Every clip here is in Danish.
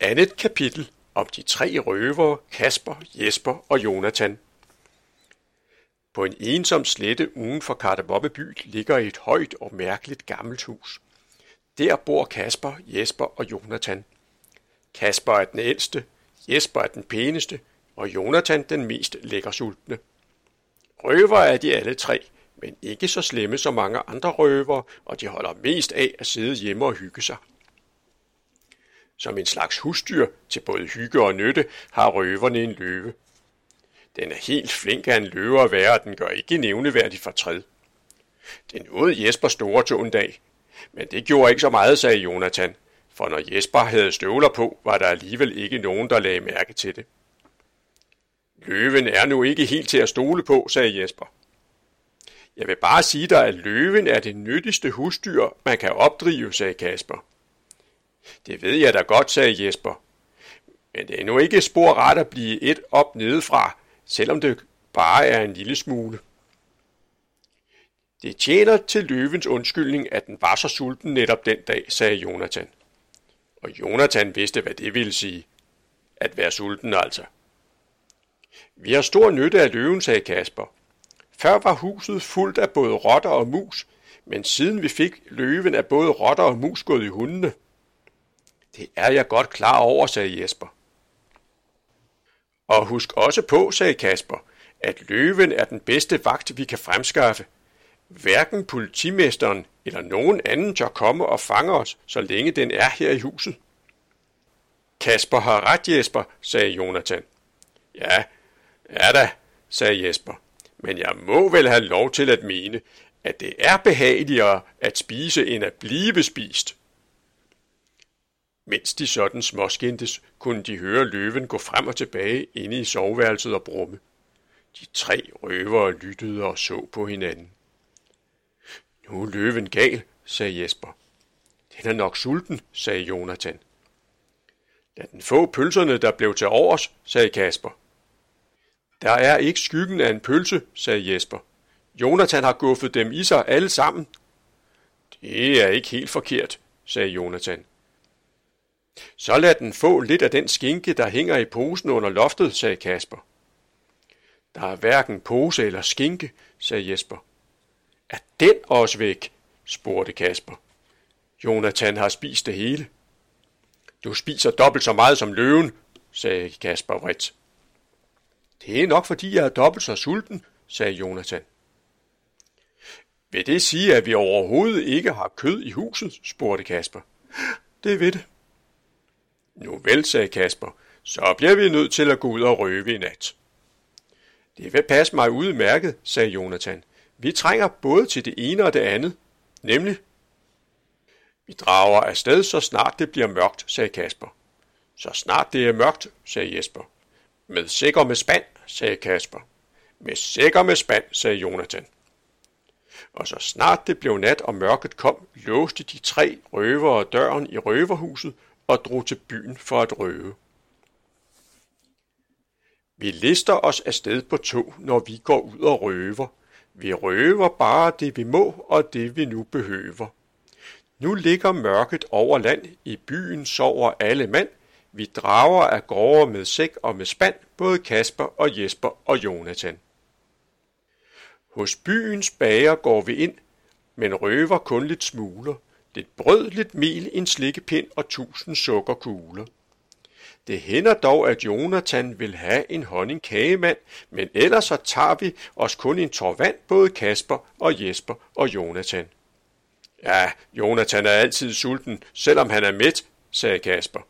Andet kapitel om de tre røvere Kasper, Jesper og Jonathan. På en ensom slette uden for Kardemomme by ligger et højt og mærkeligt gammelt hus. Der bor Kasper, Jesper og Jonathan. Kasper er den ældste, Jesper er den pæneste, og Jonathan den mest lækkersultne. Røver er de alle tre, men ikke så slemme som mange andre røver, og de holder mest af at sidde hjemme og hygge sig. Som en slags husdyr til både hygge og nytte har røverne en løve. Den er helt flink af en løve at være, og den gør ikke nævneværdigt fortræd. Det nåede Jesper store tog en dag, men det gjorde ikke så meget, sagde Jonathan, for når Jesper havde støvler på, var der alligevel ikke nogen, der lagde mærke til det. Løven er nu ikke helt til at stole på, sagde Jesper. Jeg vil bare sige dig, at løven er det nyttigste husdyr, man kan opdrive, sagde Kasper. Det ved jeg da godt, sagde Jesper. Men det er nu ikke spor ret at blive et op nedefra, selvom det bare er en lille smule. Det tjener til løvens undskyldning, at den var så sulten netop den dag, sagde Jonathan. Og Jonathan vidste, hvad det ville sige. At være sulten altså. Vi har stor nytte af løven, sagde Kasper. Før var huset fuldt af både rotter og mus, men siden vi fik løven er både rotter og mus gået i hundene. Det er jeg godt klar over, sagde Jesper. Og husk også på, sagde Kasper, at løven er den bedste vagt, vi kan fremskaffe. Hverken politimesteren eller nogen anden tør komme og fange os, så længe den er her i huset. Kasper har ret, Jesper, sagde Jonathan. Ja, ja da, sagde Jesper, men jeg må vel have lov til at mene, at det er behageligere at spise end at blive spist. Mens de sådan småskindtes, kunne de høre løven gå frem og tilbage inde i soveværelset og brumme. De tre røvere lyttede og så på hinanden. Nu er løven gal, sagde Jesper. Den er nok sulten, sagde Jonathan. Lad den få pølserne, der blev til overs, sagde Kasper. Der er ikke skyggen af en pølse, sagde Jesper. Jonathan har guffet dem i sig alle sammen. Det er ikke helt forkert, sagde Jonathan. Så lad den få lidt af den skinke, der hænger i posen under loftet, sagde Kasper. Der er hverken pose eller skinke, sagde Jesper. Er den også væk? spurgte Kasper. Jonathan har spist det hele. Du spiser dobbelt så meget som løven, sagde Kasper vredt. Det er nok fordi jeg er dobbelt så sulten, sagde Jonathan. Vil det sige, at vi overhovedet ikke har kød i huset? spurgte Kasper. Det ved det, nu vel, sagde Kasper, så bliver vi nødt til at gå ud og røve i nat. Det vil passe mig udmærket, sagde Jonathan. Vi trænger både til det ene og det andet, nemlig. Vi drager afsted, så snart det bliver mørkt, sagde Kasper. Så snart det er mørkt, sagde Jesper. Med sikker med spand, sagde Kasper. Med sikker med spand, sagde Jonathan. Og så snart det blev nat og mørket kom, låste de tre røvere døren i røverhuset og drog til byen for at røve. Vi lister os afsted på tog, når vi går ud og røver. Vi røver bare det, vi må, og det, vi nu behøver. Nu ligger mørket over land, i byen sover alle mand. Vi drager af gårde med sæk og med spand, både Kasper og Jesper og Jonathan. Hos byens bager går vi ind, men røver kun lidt smuler. Lidt brød, lidt mel, en slikkepind og tusind sukkerkugler. Det hænder dog, at Jonathan vil have en honningkagemand, men ellers så tager vi os kun en tår vand, både Kasper og Jesper og Jonathan. Ja, Jonathan er altid sulten, selvom han er mæt, sagde Kasper.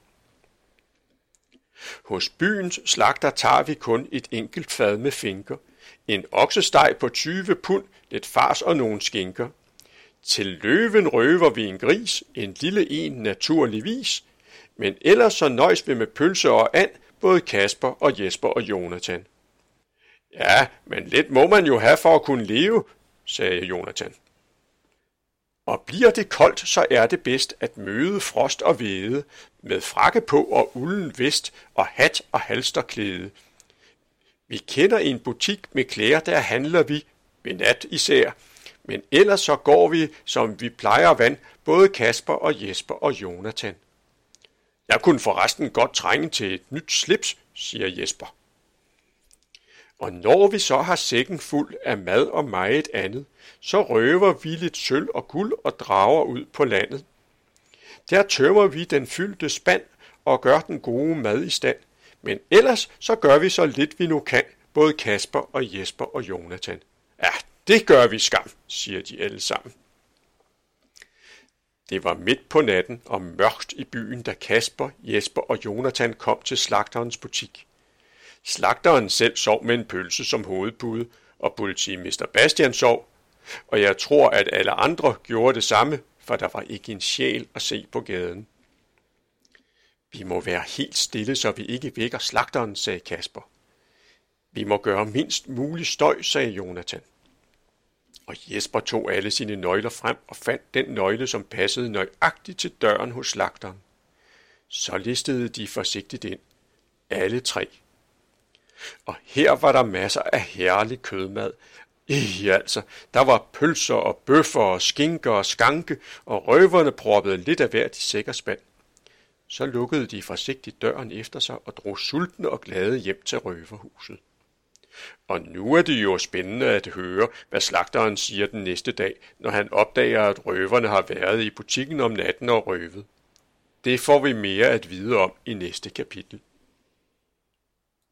Hos byens slagter tager vi kun et enkelt fad med finker, en oksesteg på 20 pund, lidt fars og nogle skinker. Til løven røver vi en gris, en lille en naturligvis, men ellers så nøjes vi med pølse og and, både Kasper og Jesper og Jonathan. Ja, men lidt må man jo have for at kunne leve, sagde Jonathan. Og bliver det koldt, så er det bedst at møde frost og hvede, med frakke på og ulden vest og hat og halsterklæde. Vi kender en butik med klæder, der handler vi, ved nat især, men ellers så går vi, som vi plejer vand, både Kasper og Jesper og Jonathan. Jeg kunne forresten godt trænge til et nyt slips, siger Jesper. Og når vi så har sækken fuld af mad og meget andet, så røver vi lidt sølv og guld og drager ud på landet. Der tømmer vi den fyldte spand og gør den gode mad i stand. Men ellers så gør vi så lidt vi nu kan, både Kasper og Jesper og Jonathan. Ja, det gør vi skam, siger de alle sammen. Det var midt på natten og mørkt i byen, da Kasper, Jesper og Jonathan kom til slagterens butik. Slagteren selv sov med en pølse som hovedpude, og politimester Bastian sov, og jeg tror, at alle andre gjorde det samme, for der var ikke en sjæl at se på gaden. Vi må være helt stille, så vi ikke vækker slagteren, sagde Kasper. Vi må gøre mindst mulig støj, sagde Jonathan. Og Jesper tog alle sine nøgler frem og fandt den nøgle, som passede nøjagtigt til døren hos slagteren. Så listede de forsigtigt ind. Alle tre. Og her var der masser af herlig kødmad. I altså, der var pølser og bøffer og skinker og skanke, og røverne proppede lidt af hvert i sæk og spand. Så lukkede de forsigtigt døren efter sig og drog sultne og glade hjem til røverhuset. Og nu er det jo spændende at høre, hvad slagteren siger den næste dag, når han opdager, at røverne har været i butikken om natten og røvet. Det får vi mere at vide om i næste kapitel.